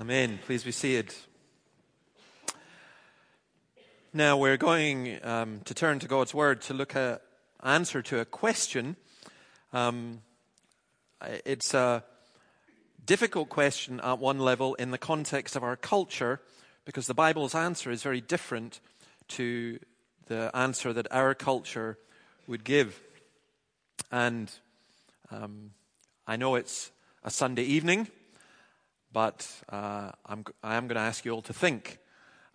Amen. Please be seated. Now we're going um, to turn to God's Word to look at answer to a question. Um, it's a difficult question at one level in the context of our culture because the Bible's answer is very different to the answer that our culture would give. And um, I know it's a Sunday evening but uh, I'm, I am going to ask you all to think.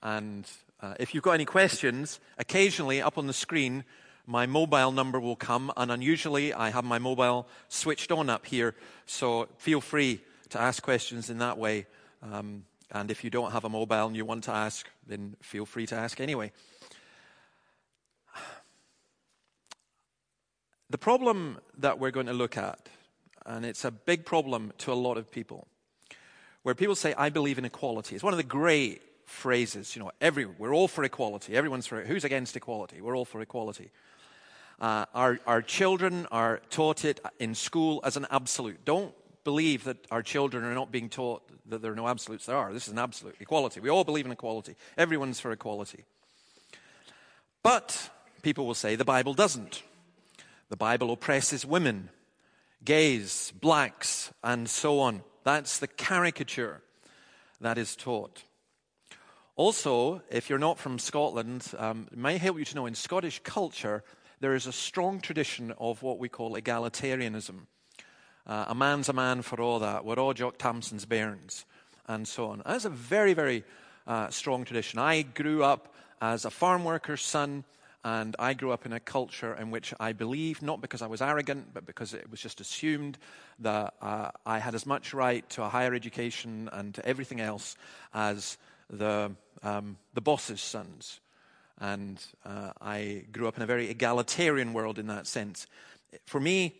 And uh, if you've got any questions, occasionally up on the screen, my mobile number will come. And unusually, I have my mobile switched on up here. So feel free to ask questions in that way. Um, and if you don't have a mobile and you want to ask, then feel free to ask anyway. The problem that we're going to look at, and it's a big problem to a lot of people, where people say, I believe in equality. It's one of the great phrases. You know, every, we're all for equality. Everyone's for it. Who's against equality? We're all for equality. Uh, our, our children are taught it in school as an absolute. Don't believe that our children are not being taught that there are no absolutes. There are. This is an absolute equality. We all believe in equality. Everyone's for equality. But people will say the Bible doesn't. The Bible oppresses women, gays, blacks, and so on. That's the caricature that is taught. Also, if you're not from Scotland, um, it may help you to know in Scottish culture, there is a strong tradition of what we call egalitarianism. Uh, a man's a man for all that. We're all Jock Tamson's bairns, and so on. That's a very, very uh, strong tradition. I grew up as a farm worker's son and I grew up in a culture in which I believed, not because I was arrogant, but because it was just assumed that uh, I had as much right to a higher education and to everything else as the, um, the boss's sons. And uh, I grew up in a very egalitarian world in that sense. For me,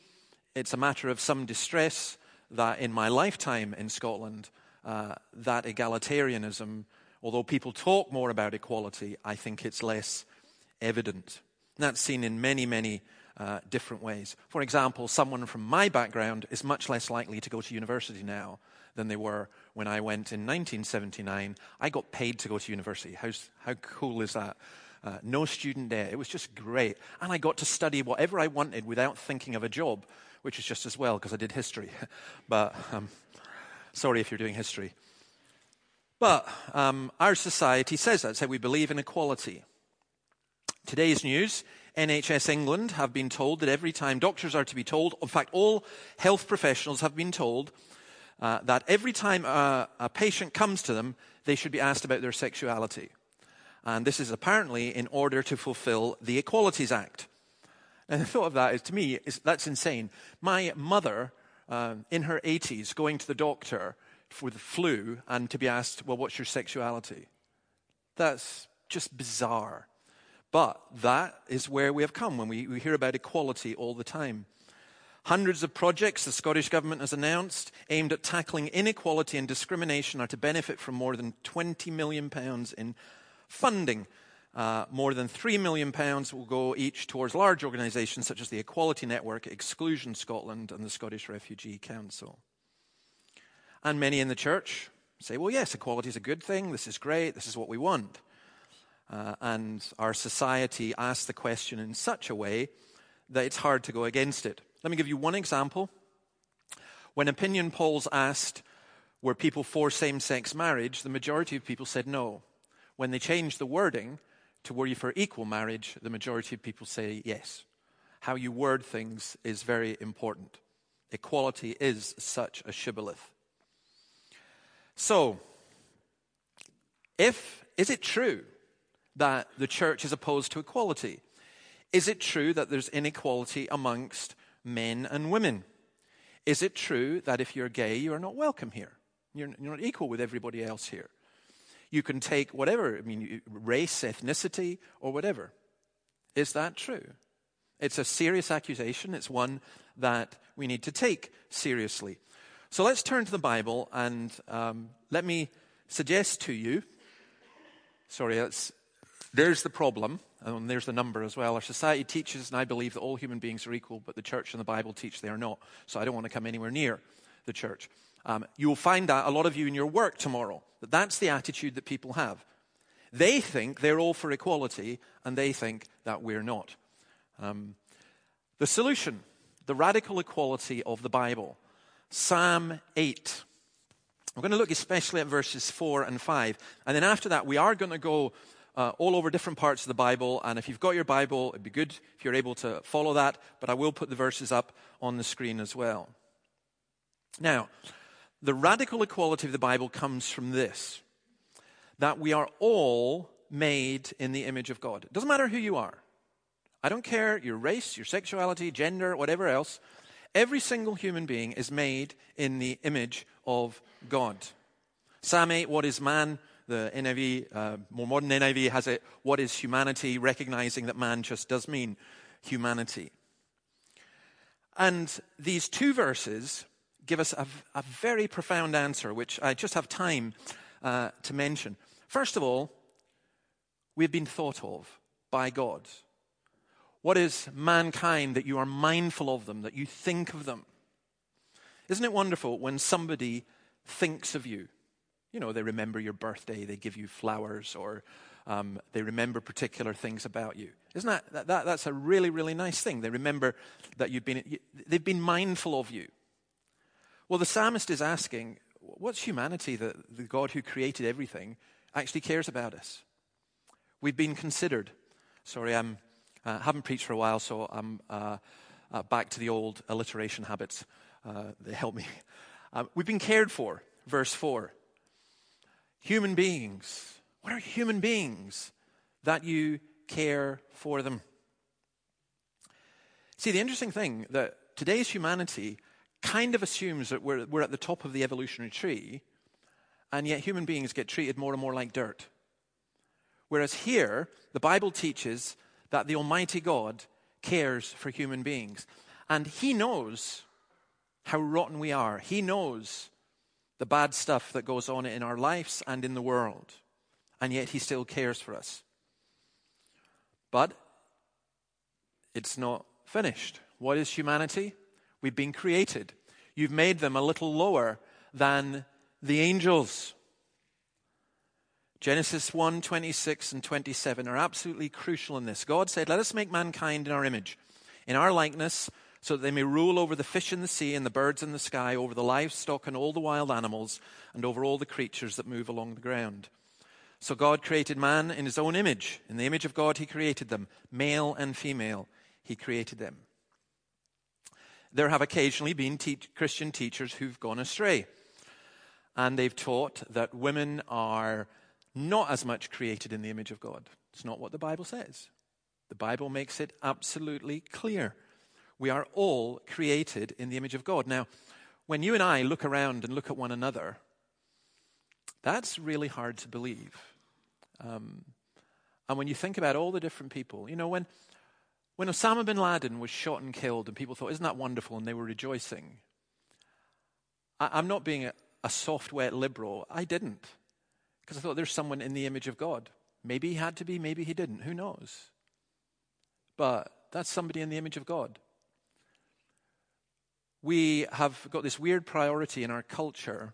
it's a matter of some distress that in my lifetime in Scotland, uh, that egalitarianism, although people talk more about equality, I think it's less evident. And that's seen in many, many uh, different ways. For example, someone from my background is much less likely to go to university now than they were when I went in 1979. I got paid to go to university. How's, how cool is that? Uh, no student debt. It was just great. And I got to study whatever I wanted without thinking of a job, which is just as well because I did history. but um, sorry if you're doing history. But um, our society says that. So we believe in equality. Today's news NHS England have been told that every time doctors are to be told, in fact, all health professionals have been told uh, that every time a, a patient comes to them, they should be asked about their sexuality. And this is apparently in order to fulfill the Equalities Act. And the thought of that is, to me, is, that's insane. My mother, uh, in her 80s, going to the doctor for the flu and to be asked, well, what's your sexuality? That's just bizarre. But that is where we have come when we, we hear about equality all the time. Hundreds of projects the Scottish Government has announced aimed at tackling inequality and discrimination are to benefit from more than £20 million in funding. Uh, more than £3 million will go each towards large organisations such as the Equality Network, Inclusion Scotland, and the Scottish Refugee Council. And many in the church say, well, yes, equality is a good thing. This is great. This is what we want. Uh, and our society asks the question in such a way that it's hard to go against it. Let me give you one example. When opinion polls asked, were people for same sex marriage, the majority of people said no. When they changed the wording to were you for equal marriage, the majority of people say yes. How you word things is very important. Equality is such a shibboleth. So, if, is it true that the church is opposed to equality? Is it true that there's inequality amongst men and women? Is it true that if you're gay, you are not welcome here? You're, you're not equal with everybody else here. You can take whatever, I mean, race, ethnicity, or whatever. Is that true? It's a serious accusation. It's one that we need to take seriously. So let's turn to the Bible and um, let me suggest to you. Sorry, that's there's the problem, and there's the number as well. Our society teaches, and I believe, that all human beings are equal, but the church and the Bible teach they are not. So I don't want to come anywhere near the church. Um, you'll find that a lot of you in your work tomorrow, that that's the attitude that people have. They think they're all for equality, and they think that we're not. Um, the solution, the radical equality of the Bible. Psalm 8. We're going to look especially at verses 4 and 5. And then after that, we are going to go uh, all over different parts of the Bible. And if you've got your Bible, it'd be good if you're able to follow that. But I will put the verses up on the screen as well. Now, the radical equality of the Bible comes from this that we are all made in the image of God. It doesn't matter who you are. I don't care your race, your sexuality, gender, whatever else. Every single human being is made in the image of God. Psalm 8, what is man? The NIV, uh, more modern NIV has it, what is humanity? Recognizing that man just does mean humanity. And these two verses give us a, a very profound answer, which I just have time uh, to mention. First of all, we've been thought of by God. What is mankind that you are mindful of them, that you think of them? Isn't it wonderful when somebody thinks of you? You know, they remember your birthday, they give you flowers, or um, they remember particular things about you. Isn't that, that, that, that's a really, really nice thing? They remember that you've been, they've been mindful of you. Well, the psalmist is asking, what's humanity that the God who created everything actually cares about us? We've been considered. Sorry, I uh, haven't preached for a while, so I'm uh, uh, back to the old alliteration habits. Uh, they help me. Uh, we've been cared for, verse 4. Human beings. What are human beings that you care for them? See, the interesting thing that today's humanity kind of assumes that we're, we're at the top of the evolutionary tree, and yet human beings get treated more and more like dirt. Whereas here, the Bible teaches that the Almighty God cares for human beings. And He knows how rotten we are. He knows the bad stuff that goes on in our lives and in the world. And yet He still cares for us. But it's not finished. What is humanity? We've been created. You've made them a little lower than the angels. Genesis 1 26 and 27 are absolutely crucial in this. God said, Let us make mankind in our image, in our likeness, so that they may rule over the fish in the sea and the birds in the sky, over the livestock and all the wild animals, and over all the creatures that move along the ground. So God created man in his own image. In the image of God, he created them. Male and female, he created them. There have occasionally been te- Christian teachers who've gone astray. And they've taught that women are not as much created in the image of God. It's not what the Bible says. The Bible makes it absolutely clear. We are all created in the image of God. Now, when you and I look around and look at one another, that's really hard to believe. Um, and when you think about all the different people, you know, when, when Osama bin Laden was shot and killed, and people thought, isn't that wonderful? And they were rejoicing. I, am not being a, a soft, wet liberal. I didn't. Because I thought there's someone in the image of God. Maybe he had to be, maybe he didn't. Who knows? But that's somebody in the image of God. We have got this weird priority in our culture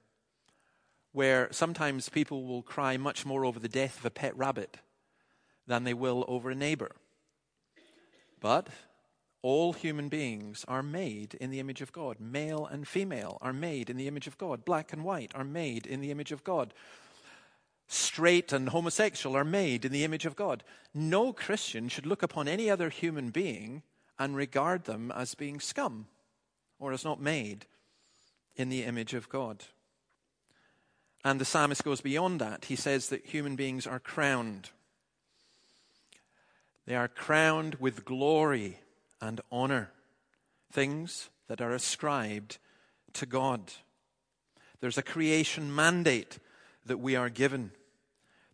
where sometimes people will cry much more over the death of a pet rabbit than they will over a neighbor. But all human beings are made in the image of God. Male and female are made in the image of God. Black and white are made in the image of God straight and homosexual are made in the image of God. No Christian should look upon any other human being and regard them as being scum or is not made in the image of God. And the psalmist goes beyond that. He says that human beings are crowned. They are crowned with glory and honor, things that are ascribed to God. There's a creation mandate that we are given.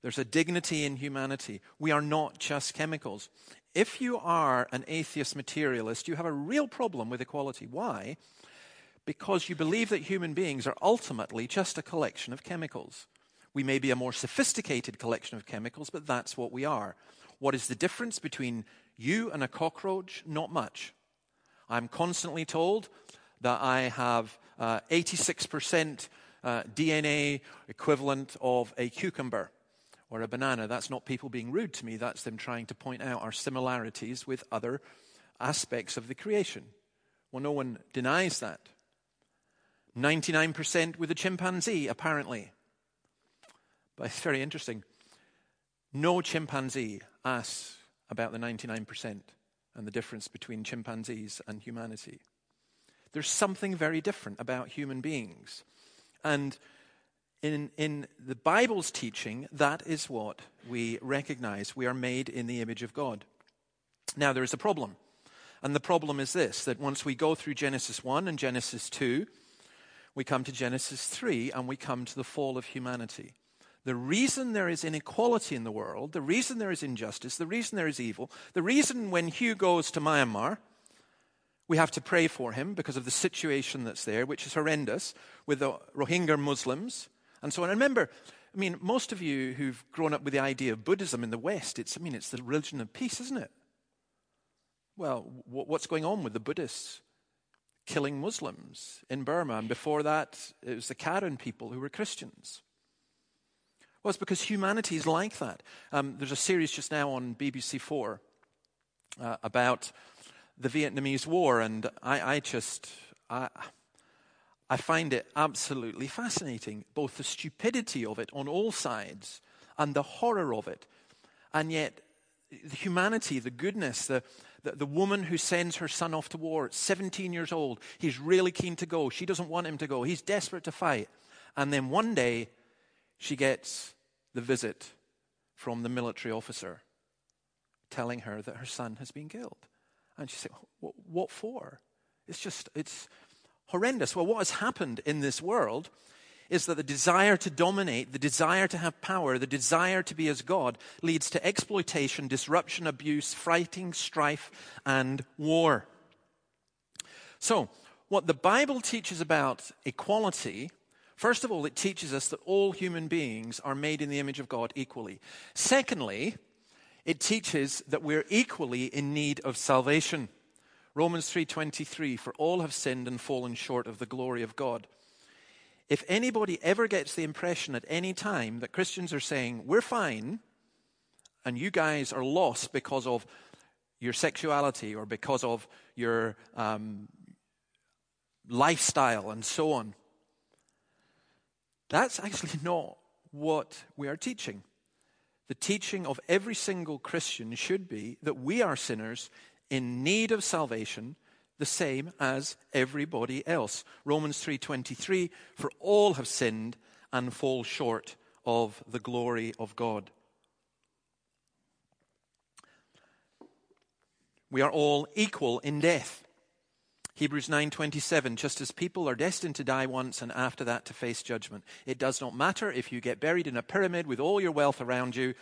There's a dignity in humanity. We are not just chemicals. If you are an atheist materialist, you have a real problem with equality. Why? Because you believe that human beings are ultimately just a collection of chemicals. We may be a more sophisticated collection of chemicals, but that's what we are. What is the difference between you and a cockroach? Not much. I'm constantly told that I have uh, 86% uh, DNA equivalent of a cucumber or a banana. That's not people being rude to me, that's them trying to point out our similarities with other aspects of the creation. Well, no one denies that. 99% with a chimpanzee, apparently. But it's very interesting. No chimpanzee asks about the 99% and the difference between chimpanzees and humanity. There's something very different about human beings. And in, in the Bible's teaching, that is what we recognize. We are made in the image of God. Now, there is a problem. And the problem is this that once we go through Genesis 1 and Genesis 2, we come to Genesis 3 and we come to the fall of humanity. The reason there is inequality in the world, the reason there is injustice, the reason there is evil, the reason when Hugh goes to Myanmar, we have to pray for him because of the situation that's there, which is horrendous with the Rohingya Muslims and so on. Remember, I mean, most of you who've grown up with the idea of Buddhism in the West, it's, I mean, it's the religion of peace, isn't it? Well, what's going on with the Buddhists? Killing Muslims in Burma. And before that, it was the Karen people who were Christians. Well, it's because humanity is like that. Um, there's a series just now on BBC Four uh, about the Vietnamese War, and I, I just I, I find it absolutely fascinating, both the stupidity of it on all sides and the horror of it, and yet the humanity, the goodness, the, the, the, woman who sends her son off to war at 17 years old, he's really keen to go. She doesn't want him to go. He's desperate to fight. And then one day, she gets the visit from the military officer telling her that her son has been killed. And she said, What for? It's just, it's horrendous. Well, what has happened in this world is that the desire to dominate, the desire to have power, the desire to be as God leads to exploitation, disruption, abuse, fighting, strife, and war. So, what the Bible teaches about equality First of all, it teaches us that all human beings are made in the image of God equally. Secondly, it teaches that we're equally in need of salvation. Romans 3:23 for all have sinned and fallen short of the glory of God. If anybody ever gets the impression at any time that Christians are saying, "We're fine," and you guys are lost because of your sexuality or because of your um, lifestyle and so on, that's actually not what we are teaching. The teaching of every single Christian should be that we are sinners in need of salvation the same as everybody else. Romans 3:23 for all have sinned and fall short of the glory of God. We are all equal in death. Hebrews 9:27 just as people are destined to die once and after that to face judgment. It does not matter if you get buried in a pyramid with all your wealth around you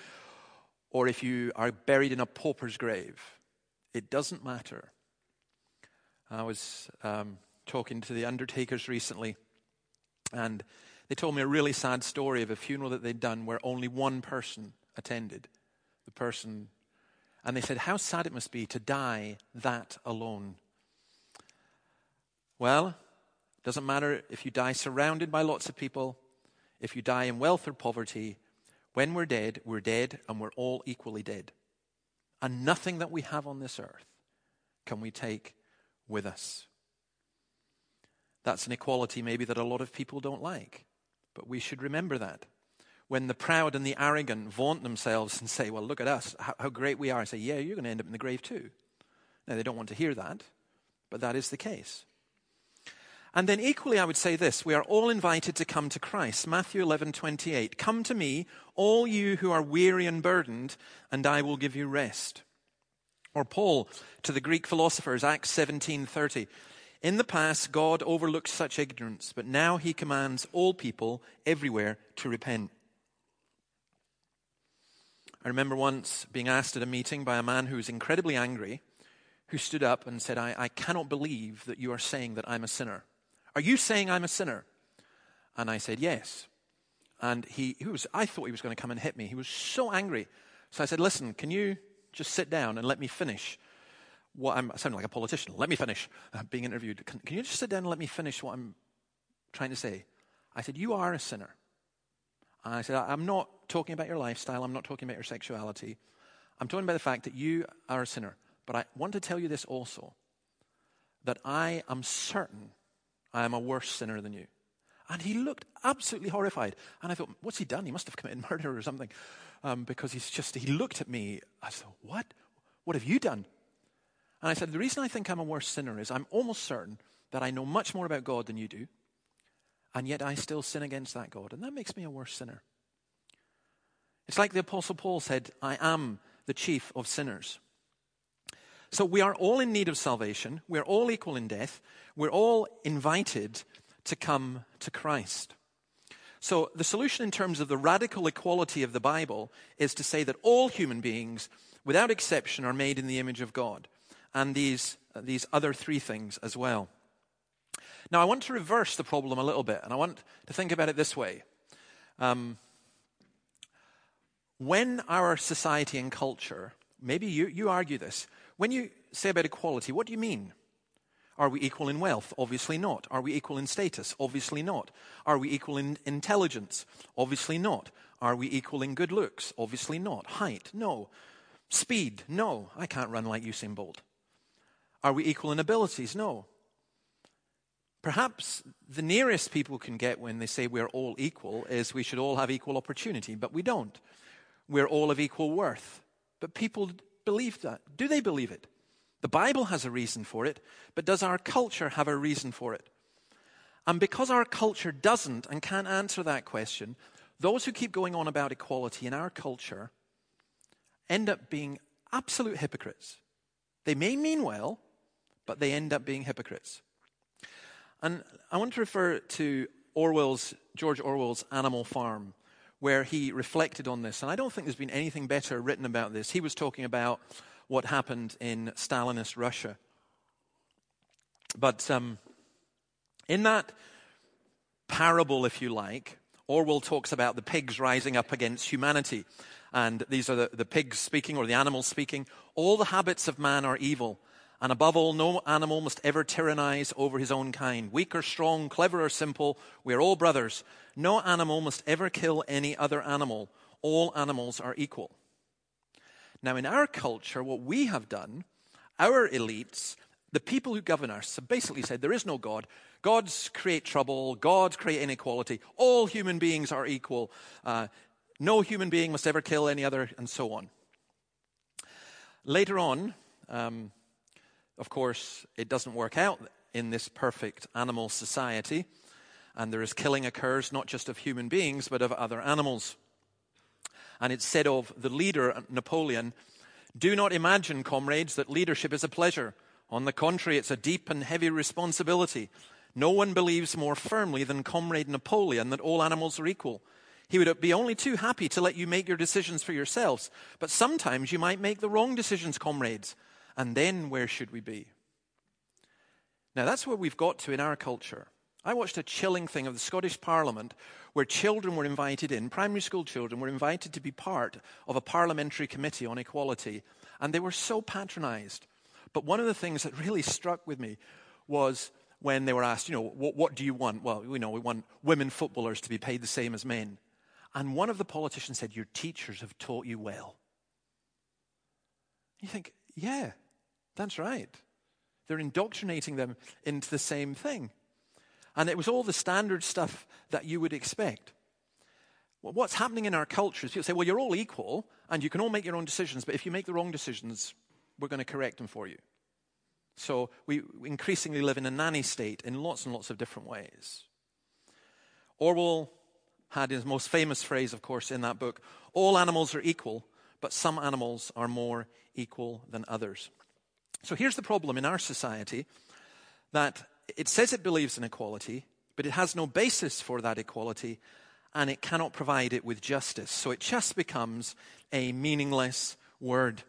or if you are buried in a pauper's grave. It doesn't matter. I was um, talking to the undertakers recently and they told me a really sad story of a funeral that they'd done where only one person attended. The person and they said how sad it must be to die that alone. Well, it doesn't matter if you die surrounded by lots of people, if you die in wealth or poverty. When we're dead, we're dead and we're all equally dead. And nothing that we have on this earth can we take with us. That's an equality maybe that a lot of people don't like, but we should remember that. When the proud and the arrogant vaunt themselves and say, Well, look at us, how, how great we are, I say, Yeah, you're going to end up in the grave too. Now, they don't want to hear that, but that is the case. And then equally, I would say this we are all invited to come to Christ. Matthew 11:28. Come to me, all you who are weary and burdened, and I will give you rest. Or Paul to the Greek philosophers, Acts 17:30. In the past, God overlooked such ignorance, but now he commands all people everywhere to repent. I remember once being asked at a meeting by a man who was incredibly angry, who stood up and said, I, I cannot believe that you are saying that I'm a sinner. Are you saying I'm a sinner? And I said, Yes. And he, he was, I thought he was going to come and hit me. He was so angry. So I said, Listen, can you just sit down and let me finish what I'm sounding like a politician. Let me finish uh, being interviewed. Can, can you just sit down and let me finish what I'm trying to say? I said, You are a sinner. And I said, I'm not talking about your lifestyle. I'm not talking about your sexuality. I'm talking about the fact that you are a sinner. But I want to tell you this also that I am certain I am a worse sinner than you. And he looked absolutely horrified. And I thought, what's he done? He must have committed murder or something. Um, because he's just, he looked at me. I said, what? What have you done? And I said, the reason I think I'm a worse sinner is I'm almost certain that I know much more about God than you do. And yet I still sin against that God. And that makes me a worse sinner. It's like the Apostle Paul said, I am the chief of sinners. So we are all in need of salvation. We're all equal in death. We're all invited to come to Christ. So the solution in terms of the radical equality of the Bible is to say that all human beings, without exception, are made in the image of God. And these, these other three things as well. Now, I want to reverse the problem a little bit, and I want to think about it this way. Um, when our society and culture, maybe you, you argue this, when you say about equality, what do you mean? Are we equal in wealth? Obviously not. Are we equal in status? Obviously not. Are we equal in intelligence? Obviously not. Are we equal in good looks? Obviously not. Height? No. Speed? No. I can't run like Usain Bolt. Are we equal in abilities? No. Perhaps the nearest people can get when they say we're all equal is we should all have equal opportunity, but we don't. We're all of equal worth. But people believe that? Do they believe it? The Bible has a reason for it, but does our culture have a reason for it? And because our culture doesn't and can't answer that question, those who keep going on about equality in our culture end up being absolute hypocrites. They may mean well, but they end up being hypocrites. And I want to refer to Orwell's, George Orwell's Animal Farm where he reflected on this. And I don't think there's been anything better written about this. He was talking about what happened in Stalinist Russia. But um, in that parable, if you like, Orwell talks about the pigs rising up against humanity. And these are the, the pigs speaking or the animals speaking. All the habits of man are evil. And above all, no animal must ever tyrannize over his own kind. Weak or strong, clever or simple, we are all brothers. No animal must ever kill any other animal. All animals are equal. Now, in our culture, what we have done, our elites, the people who govern us, have basically said there is no God. Gods create trouble, gods create inequality. All human beings are equal. Uh, no human being must ever kill any other, and so on. Later on, um, of course, it doesn't work out in this perfect animal society, and there is killing occurs not just of human beings, but of other animals. And it's said of the leader, Napoleon, do not imagine, comrades, that leadership is a pleasure. On the contrary, it's a deep and heavy responsibility. No one believes more firmly than Comrade Napoleon that all animals are equal. He would be only too happy to let you make your decisions for yourselves. But sometimes you might make the wrong decisions, comrades. And then where should we be? Now, that's where we've got to in our culture. I watched a chilling thing of the Scottish Parliament where children were invited in, primary school children were invited to be part of a parliamentary committee on equality, and they were so patronized. But one of the things that really struck with me was when they were asked, you know, what, what do you want? Well, we know we want women footballers to be paid the same as men. And one of the politicians said, Your teachers have taught you well. You think, yeah, that's right. They're indoctrinating them into the same thing. And it was all the standard stuff that you would expect. Well, what's happening in our culture is people say, well, you're all equal and you can all make your own decisions, but if you make the wrong decisions, we're going to correct them for you. So we increasingly live in a nanny state in lots and lots of different ways. Orwell had his most famous phrase, of course, in that book all animals are equal, but some animals are more equal than others. So here's the problem in our society that it says it believes in equality, but it has no basis for that equality, and it cannot provide it with justice. So it just becomes a meaningless word.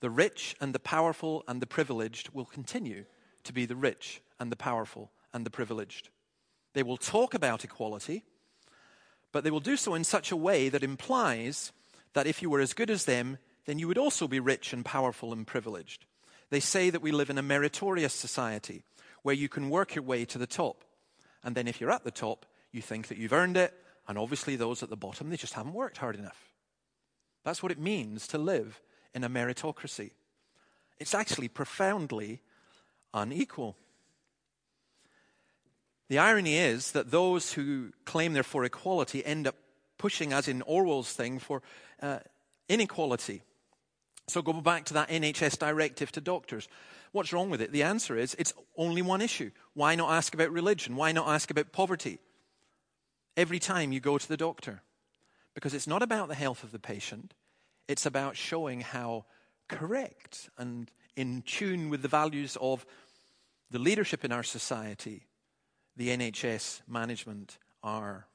The rich and the powerful and the privileged will continue to be the rich and the powerful and the privileged. They will talk about equality, but they will do so in such a way that implies that if you were as good as them, then you would also be rich and powerful and privileged. They say that we live in a meritorious society where you can work your way to the top. And then if you're at the top, you think that you've earned it. And obviously, those at the bottom, they just haven't worked hard enough. That's what it means to live in a meritocracy. It's actually profoundly unequal. The irony is that those who claim they're for equality end up pushing, as in Orwell's thing, for uh, inequality. So go back to that NHS directive to doctors. What's wrong with it? The answer is it's only one issue. Why not ask about religion? Why not ask about poverty? Every time you go to the doctor. Because it's not about the health of the patient, it's about showing how correct and in tune with the values of the leadership in our society, the NHS management are.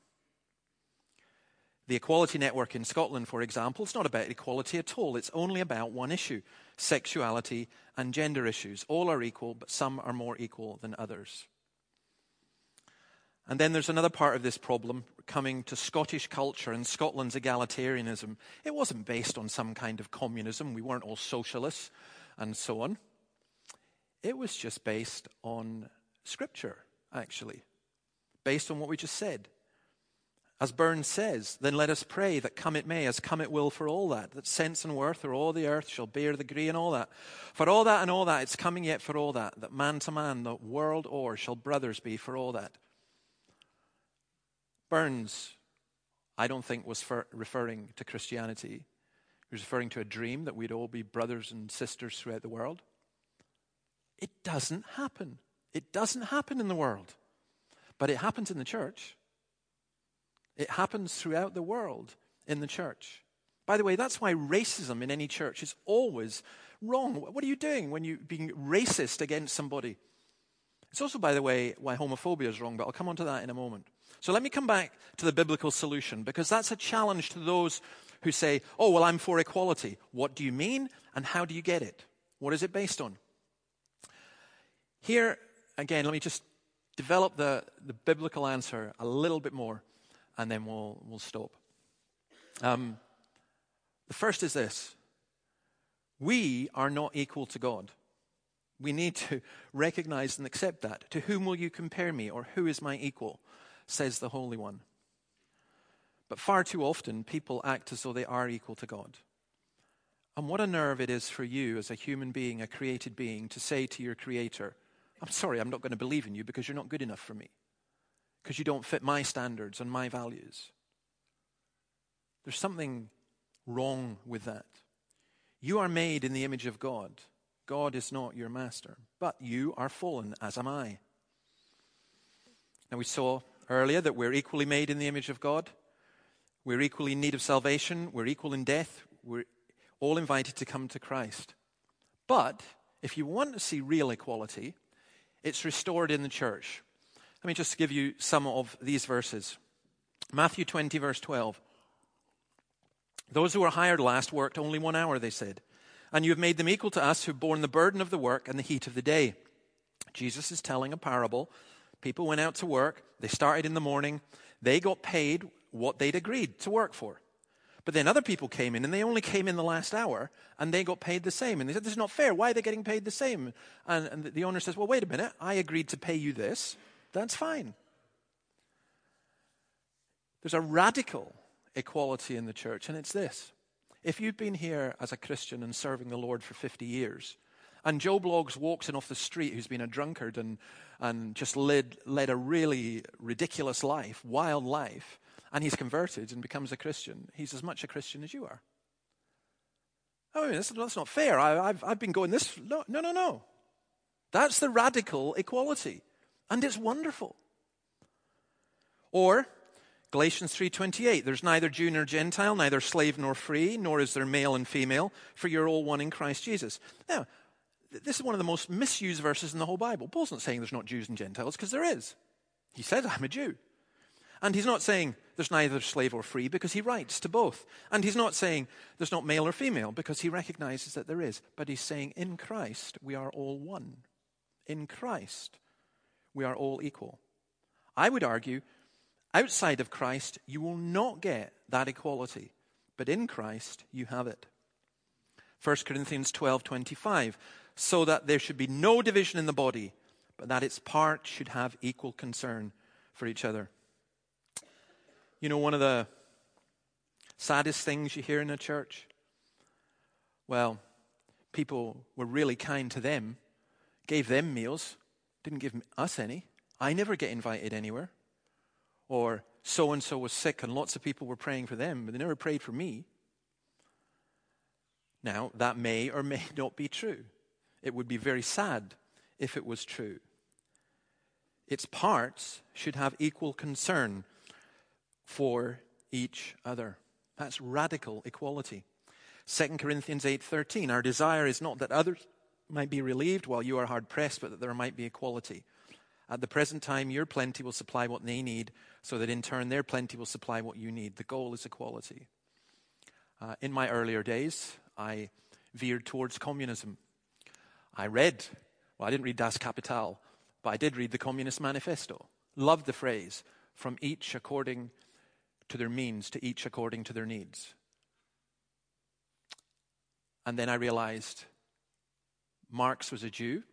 The Equality Network in Scotland, for example, it's not about equality at all. It's only about one issue sexuality and gender issues. All are equal, but some are more equal than others. And then there's another part of this problem coming to Scottish culture and Scotland's egalitarianism. It wasn't based on some kind of communism, we weren't all socialists and so on. It was just based on Scripture, actually, based on what we just said. As Burns says, then let us pray that come it may, as come it will for all that, that sense and worth or all the earth shall bear the gree and all that. For all that and all that, it's coming yet for all that, that man to man, the world o'er, shall brothers be for all that. Burns, I don't think, was referring to Christianity. He was referring to a dream that we'd all be brothers and sisters throughout the world. It doesn't happen. It doesn't happen in the world, but it happens in the church. It happens throughout the world in the church. By the way, that's why racism in any church is always wrong. What are you doing when you're being racist against somebody? It's also, by the way, why homophobia is wrong, but I'll come on to that in a moment. So let me come back to the biblical solution because that's a challenge to those who say, oh, well, I'm for equality. What do you mean and how do you get it? What is it based on? Here, again, let me just develop the, the biblical answer a little bit more and then we'll, we'll stop. Um, the first is this we are not equal to God. We need to recognize and accept that. To whom will you compare me, or who is my equal? says the Holy One. But far too often, people act as though they are equal to God. And what a nerve it is for you as a human being, a created being, to say to your Creator, I'm sorry, I'm not going to believe in you because you're not good enough for me because you don't fit my standards and my values. There's something wrong with that. You are made in the image of God. God is not your master, but you are fallen, as am I. Now, we saw earlier that we're equally made in the image of God. We're equally in need of salvation. We're equal in death. We're all invited to come to Christ. But if you want to see real equality, it's restored in the church. Let me just give you some of these verses. Matthew 20, verse 12. Those who were hired last worked only one hour, they said. And you have made them equal to us who've borne the burden of the work and the heat of the day. Jesus is telling a parable. People went out to work. They started in the morning. They got paid what they'd agreed to work for. But then other people came in and they only came in the last hour and they got paid the same. And they said, This is not fair. Why are they getting paid the same? And, and the owner says, Well, wait a minute. I agreed to pay you this. That's fine. There's a radical equality in the church, and it's this. If you've been here as a Christian and serving the Lord for 50 years, and Joe Bloggs walks in off the street who's been a drunkard and, and just led, led a really ridiculous life, wild life, and he's converted and becomes a Christian, he's as much a Christian as you are. Oh, I mean, that's, that's not fair. I, have I've been going this. No, no, no, no. That's the radical equality and it's wonderful. Or Galatians 3:28 There's neither Jew nor Gentile, neither slave nor free, nor is there male and female, for you're all one in Christ Jesus. Now, this is one of the most misused verses in the whole Bible. Paul's not saying there's not Jews and Gentiles because there is. He says I'm a Jew. And he's not saying there's neither slave or free because he writes to both. And he's not saying there's not male or female because he recognizes that there is. But he's saying in Christ we are all one. In Christ we are all equal. I would argue, outside of Christ, you will not get that equality, but in Christ, you have it. 1 Corinthians 12 25. so that there should be no division in the body, but that its parts should have equal concern for each other. You know, one of the saddest things you hear in a church? Well, people were really kind to them, gave them meals, didn't give us any. I never get invited anywhere. Or so and so was sick and lots of people were praying for them, but they never prayed for me. Now, that may or may not be true. It would be very sad if it was true. Its parts should have equal concern for each other. That's radical equality. 2 Corinthians 8:13 Our desire is not that others might be relieved while you are hard pressed but that there might be equality. At the present time your plenty will supply what they need so that in turn their plenty will supply what you need. The goal is equality. Uh, in my earlier days, I veered towards communism. I read, well, I didn't read Das Kapital, but I did read the Communist Manifesto. Loved the phrase, from each according to their means, to each according to their needs. And then I realized Marx was a Jew,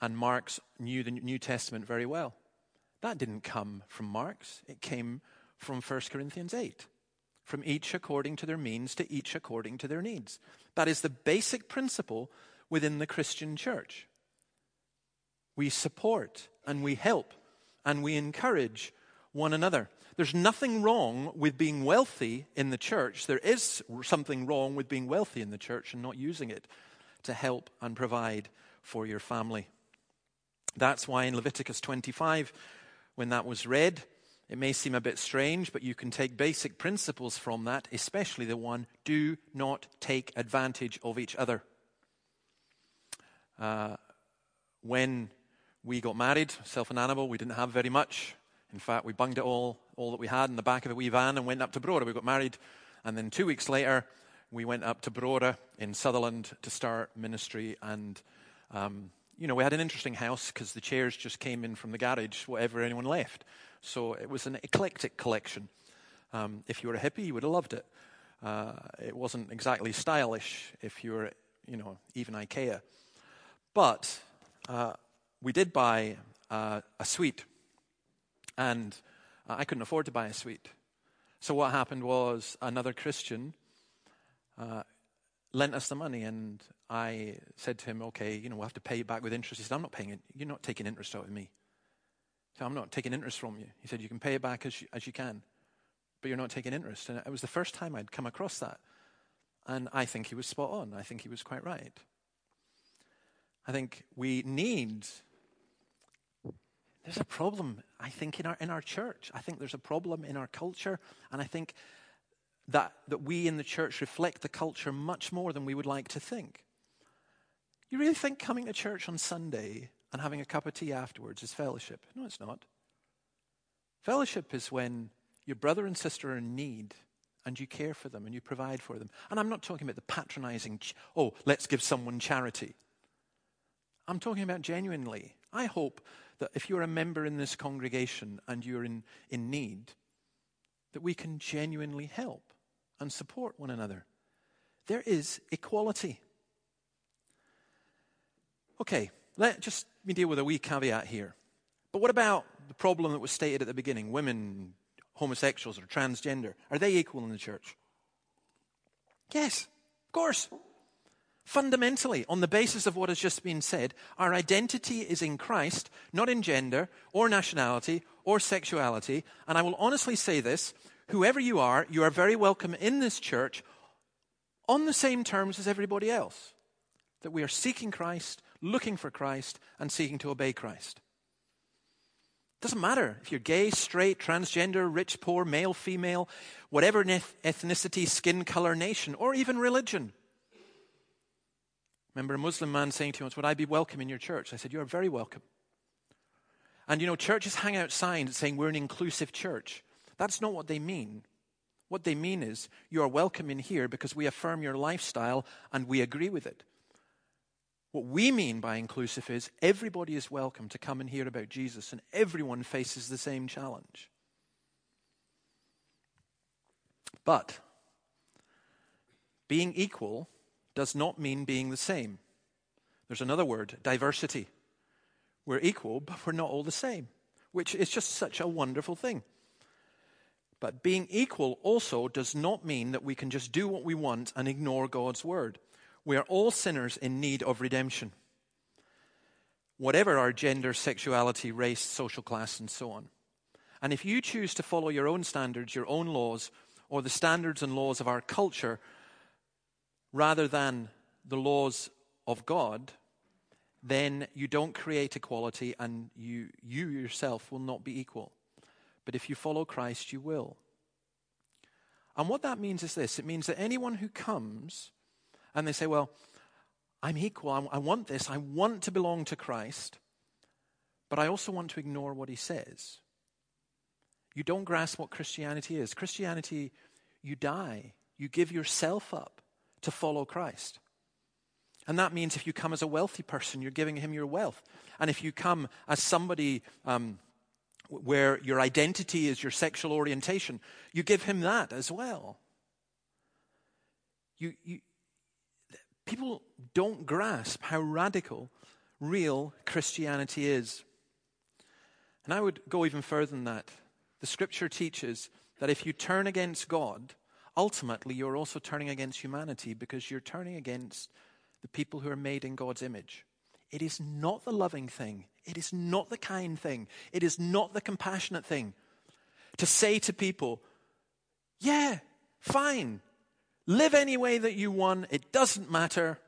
and Marx knew the New Testament very well. That didn't come from Marx, it came from 1 Corinthians 8. From each according to their means to each according to their needs. That is the basic principle within the Christian church. We support and we help and we encourage one another. There's nothing wrong with being wealthy in the church. There is something wrong with being wealthy in the church and not using it to help and provide for your family. That's why in Leviticus 25, when that was read, it may seem a bit strange, but you can take basic principles from that, especially the one do not take advantage of each other. Uh, when we got married, self and Annabel, we didn't have very much. In fact, we bunged it all, all that we had in the back of a wee van and went up to Brora. We got married, and then two weeks later, we went up to Brora in Sutherland to start ministry. And, um, you know, we had an interesting house because the chairs just came in from the garage, whatever anyone left. So it was an eclectic collection. Um, if you were a hippie, you would have loved it. Uh, it wasn't exactly stylish if you were, you know, even IKEA. But uh, we did buy uh, a suite and uh, I couldn't afford to buy a suite. So what happened was another Christian uh, lent us the money, and I said to him, "Okay, you know, we'll have to pay it back with interest." He said, "I'm not paying it. You're not taking interest out of me." So I'm not taking interest from you. He said, "You can pay it back as you, as you can, but you're not taking interest." And it was the first time I'd come across that, and I think he was spot on. I think he was quite right. I think we need there's a problem, I think, in our, in our church. I think there's a problem in our culture. And I think that, that we in the church reflect the culture much more than we would like to think. You really think coming to church on Sunday and having a cup of tea afterwards is fellowship? No, it's not. Fellowship is when your brother and sister are in need and you care for them and you provide for them. And I'm not talking about the patronizing, oh, let's give someone charity. I'm talking about genuinely. I hope that if you're a member in this congregation and you're in, in need, that we can genuinely help and support one another. There is equality. Okay, let just me deal with a wee caveat here. But what about the problem that was stated at the beginning? Women, homosexuals, or transgender, are they equal in the church? Yes, of course. Fundamentally, on the basis of what has just been said, our identity is in Christ, not in gender or nationality or sexuality. And I will honestly say this whoever you are, you are very welcome in this church on the same terms as everybody else. That we are seeking Christ, looking for Christ, and seeking to obey Christ. It Doesn't matter if you're gay, straight, transgender, rich, poor, male, female, whatever ethnicity, skin color, nation, or even religion. Remember a Muslim man saying to me once, Would I be welcome in your church? I said, You are very welcome. And you know, churches hang out signs saying we're an inclusive church. That's not what they mean. What they mean is you are welcome in here because we affirm your lifestyle and we agree with it. What we mean by inclusive is everybody is welcome to come and hear about Jesus and everyone faces the same challenge. But being equal does not mean being the same. There's another word, diversity. We're equal, but we're not all the same, which is just such a wonderful thing. But being equal also does not mean that we can just do what we want and ignore God's word. We are all sinners in need of redemption, whatever our gender, sexuality, race, social class, and so on. And if you choose to follow your own standards, your own laws, or the standards and laws of our culture, rather than the laws of God, then you don't create equality and you, you yourself will not be equal. But if you follow Christ, you will. And what that means is this it means that anyone who comes and they say, Well, I'm equal, I want this, I want to belong to Christ, but I also want to ignore what he says. You don't grasp what Christianity is. Christianity, you die, you give yourself up to follow Christ. And that means if you come as a wealthy person, you're giving him your wealth. And if you come as somebody um, where your identity is your sexual orientation, you give him that as well. You, you, people don't grasp how radical real Christianity is. And I would go even further than that. The scripture teaches that if you turn against God, ultimately you're also turning against humanity because you're turning against the people who are made in God's image. It is not the loving thing. It is not the kind thing. It is not the compassionate thing to say to people, yeah, fine. Live any way that you want. It doesn't matter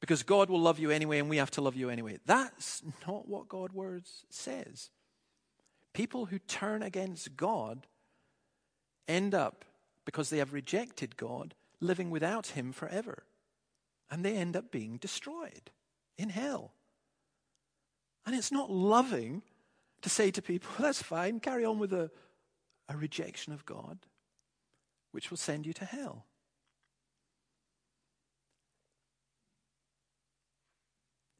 because God will love you anyway and we have to love you anyway. That's not what God's words says. People who turn against God end up, because they have rejected God, living without Him forever. And they end up being destroyed in hell. And it's not loving to say to people, that's fine, carry on with a, a rejection of God, which will send you to hell.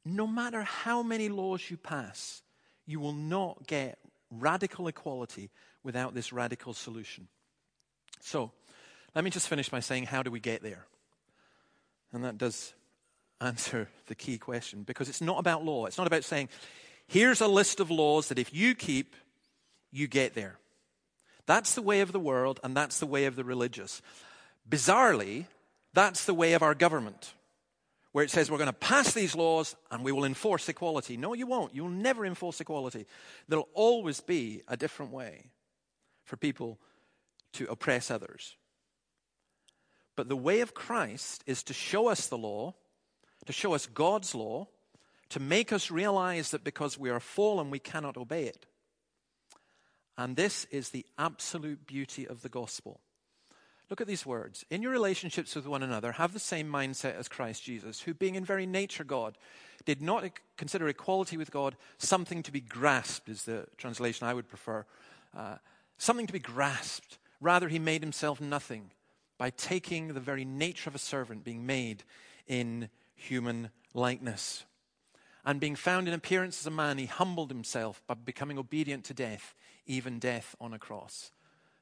No matter how many laws you pass, you will not get radical equality without this radical solution. So, let me just finish by saying, how do we get there? And that does answer the key question because it's not about law. It's not about saying, here's a list of laws that if you keep, you get there. That's the way of the world and that's the way of the religious. Bizarrely, that's the way of our government, where it says we're going to pass these laws and we will enforce equality. No, you won't. You'll never enforce equality. There'll always be a different way for people to oppress others. But the way of Christ is to show us the law to show us God's law, to make us realize that because we are fallen, we cannot obey it. And this is the absolute beauty of the gospel. Look at these words. In your relationships with one another, have the same mindset as Christ Jesus, who, being in very nature God, did not consider equality with God something to be grasped, is the translation I would prefer. Uh, something to be grasped. Rather, he made himself nothing by taking the very nature of a servant, being made in human likeness. And being found in appearance as a man, he humbled himself by becoming obedient to death, even death on a cross.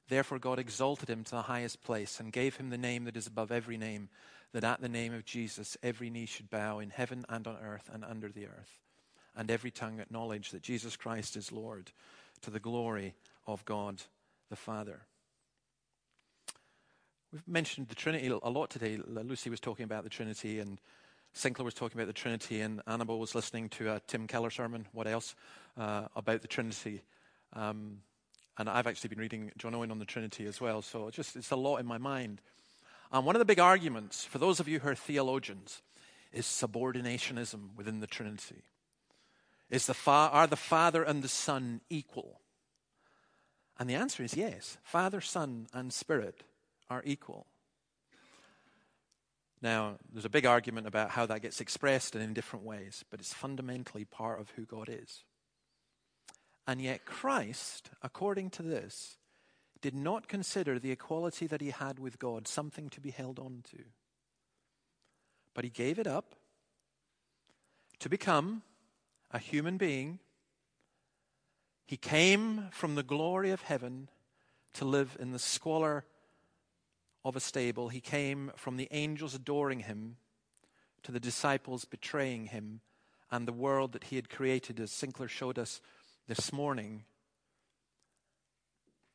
Therefore, God exalted him to the highest place and gave him the name that is above every name, that at the name of Jesus every knee should bow in heaven and on earth and under the earth, and every tongue acknowledge that Jesus Christ is Lord, to the glory of God the Father. We've mentioned the Trinity a lot today. Lucy was talking about the Trinity and Sinclair was talking about the Trinity, and Annabelle was listening to a Tim Keller sermon, what else, uh, about the Trinity. Um, and I've actually been reading John Owen on the Trinity as well, so it's just it's a lot in my mind. Um, one of the big arguments, for those of you who are theologians, is subordinationism within the Trinity. Is the fa- are the Father and the Son equal? And the answer is yes. Father, Son, and Spirit are equal. Now, there's a big argument about how that gets expressed and in different ways, but it's fundamentally part of who God is. And yet, Christ, according to this, did not consider the equality that he had with God something to be held on to. But he gave it up to become a human being. He came from the glory of heaven to live in the squalor of a stable. He came from the angels adoring him to the disciples betraying him and the world that he had created, as Sinclair showed us this morning,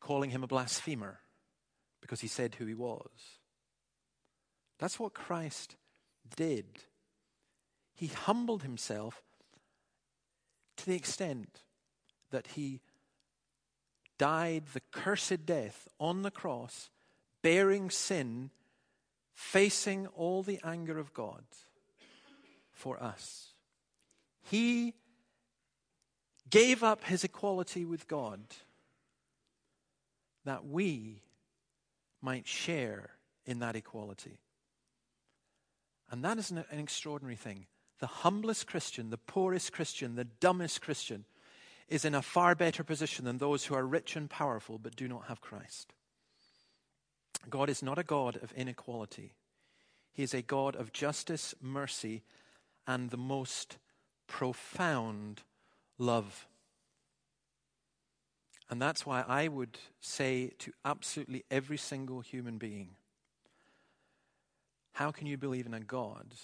calling him a blasphemer because he said who he was. That's what Christ did. He humbled himself to the extent that he died the cursed death on the cross, bearing sin, facing all the anger of God for us. He gave up his equality with God that we might share in that equality. And that is an, an, extraordinary thing. The humblest Christian, the poorest Christian, the dumbest Christian is in a far better position than those who are rich and powerful but do not have Christ. God is not a God of inequality, He is a God of justice, mercy, and the most profound love. And that's why I would say to absolutely every single human being how can you believe in a God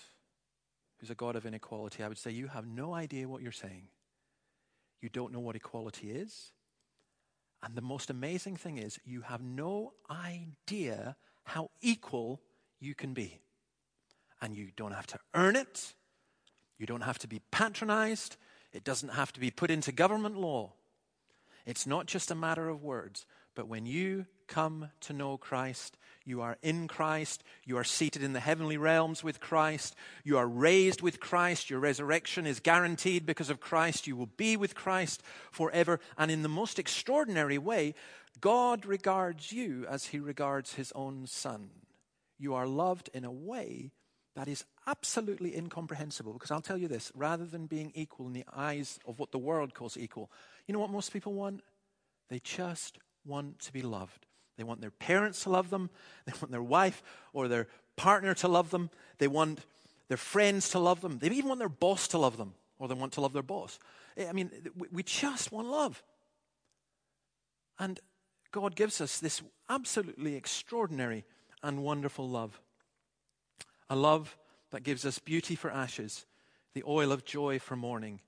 who's a God of inequality? I would say you have no idea what you're saying. You don't know what equality is. And the most amazing thing is, you have no idea how equal you can be. And you don't have to earn it, you don't have to be patronized, it doesn't have to be put into government law. It's not just a matter of words, but when you come to know Christ, you are in Christ. You are seated in the heavenly realms with Christ. You are raised with Christ. Your resurrection is guaranteed because of Christ. You will be with Christ forever. And in the most extraordinary way, God regards you as he regards his own son. You are loved in a way that is absolutely incomprehensible. Because I'll tell you this rather than being equal in the eyes of what the world calls equal, you know what most people want? They just want to be loved. They want their parents to love them. They want their wife or their partner to love them. They want their friends to love them. They even want their boss to love them or they want to love their boss. Eh, I mean, we just want love. And God gives us this absolutely extraordinary and wonderful love. A love that gives us beauty for ashes, the oil of joy for mourning,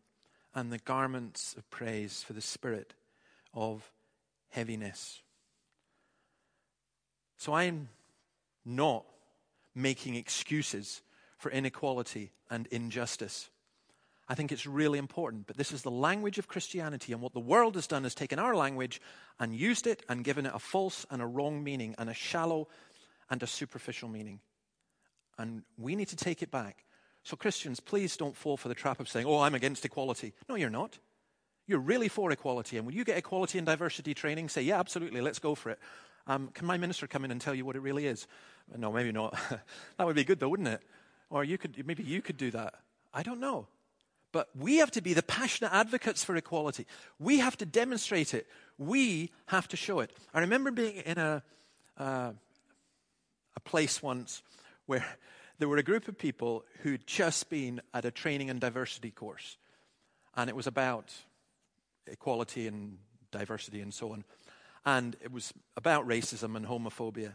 and the garments of praise for the spirit of heaviness. So I'm not making excuses for inequality and injustice. I think it's really important, but this is the language of Christianity, and what the world has done is taken our language and used it and given it a false and a wrong meaning, and a shallow and a superficial meaning. And we need to take it back. So, Christians, please don't fall for the trap of saying, Oh, I'm against equality. No, you're not. You're really for equality. And when you get equality and diversity training, say, Yeah, absolutely, let's go for it. Um, can my minister come in and tell you what it really is? No, maybe not. that would be good, though, wouldn't it? Or you could, maybe you could do that. I don't know. But we have to be the passionate advocates for equality. We have to demonstrate it. We have to show it. I remember being in a, uh, a place once where there were a group of people who'd just been at a training and diversity course. And it was about equality and diversity and so on and it was about racism and homophobia.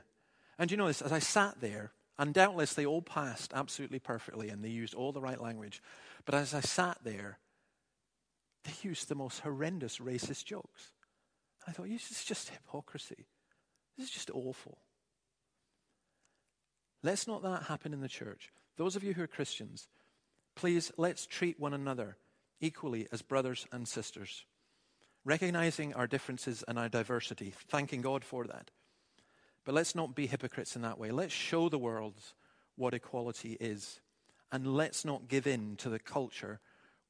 And you know this, as I sat there, and doubtless they all passed absolutely perfectly and they used all the right language. But as I sat there, they used the most horrendous racist jokes. I thought, this is just hypocrisy. This is just awful. Let's not that happen in the church. Those of you who are Christians, please let's treat one another equally as brothers and sisters recognizing our differences and our diversity, thanking God for that. But let's not be hypocrites in that way. Let's show the world what equality is. And let's not give in to the culture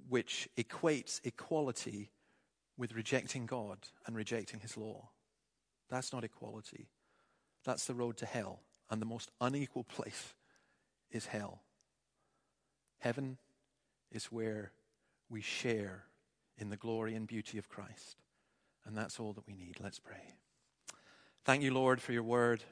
which equates equality with rejecting God and rejecting His law. That's not equality. That's the road to hell. And the most unequal place is hell. Heaven is where we share in the glory and beauty of Christ. And that's all that we need. Let's pray. Thank you, Lord, for your word.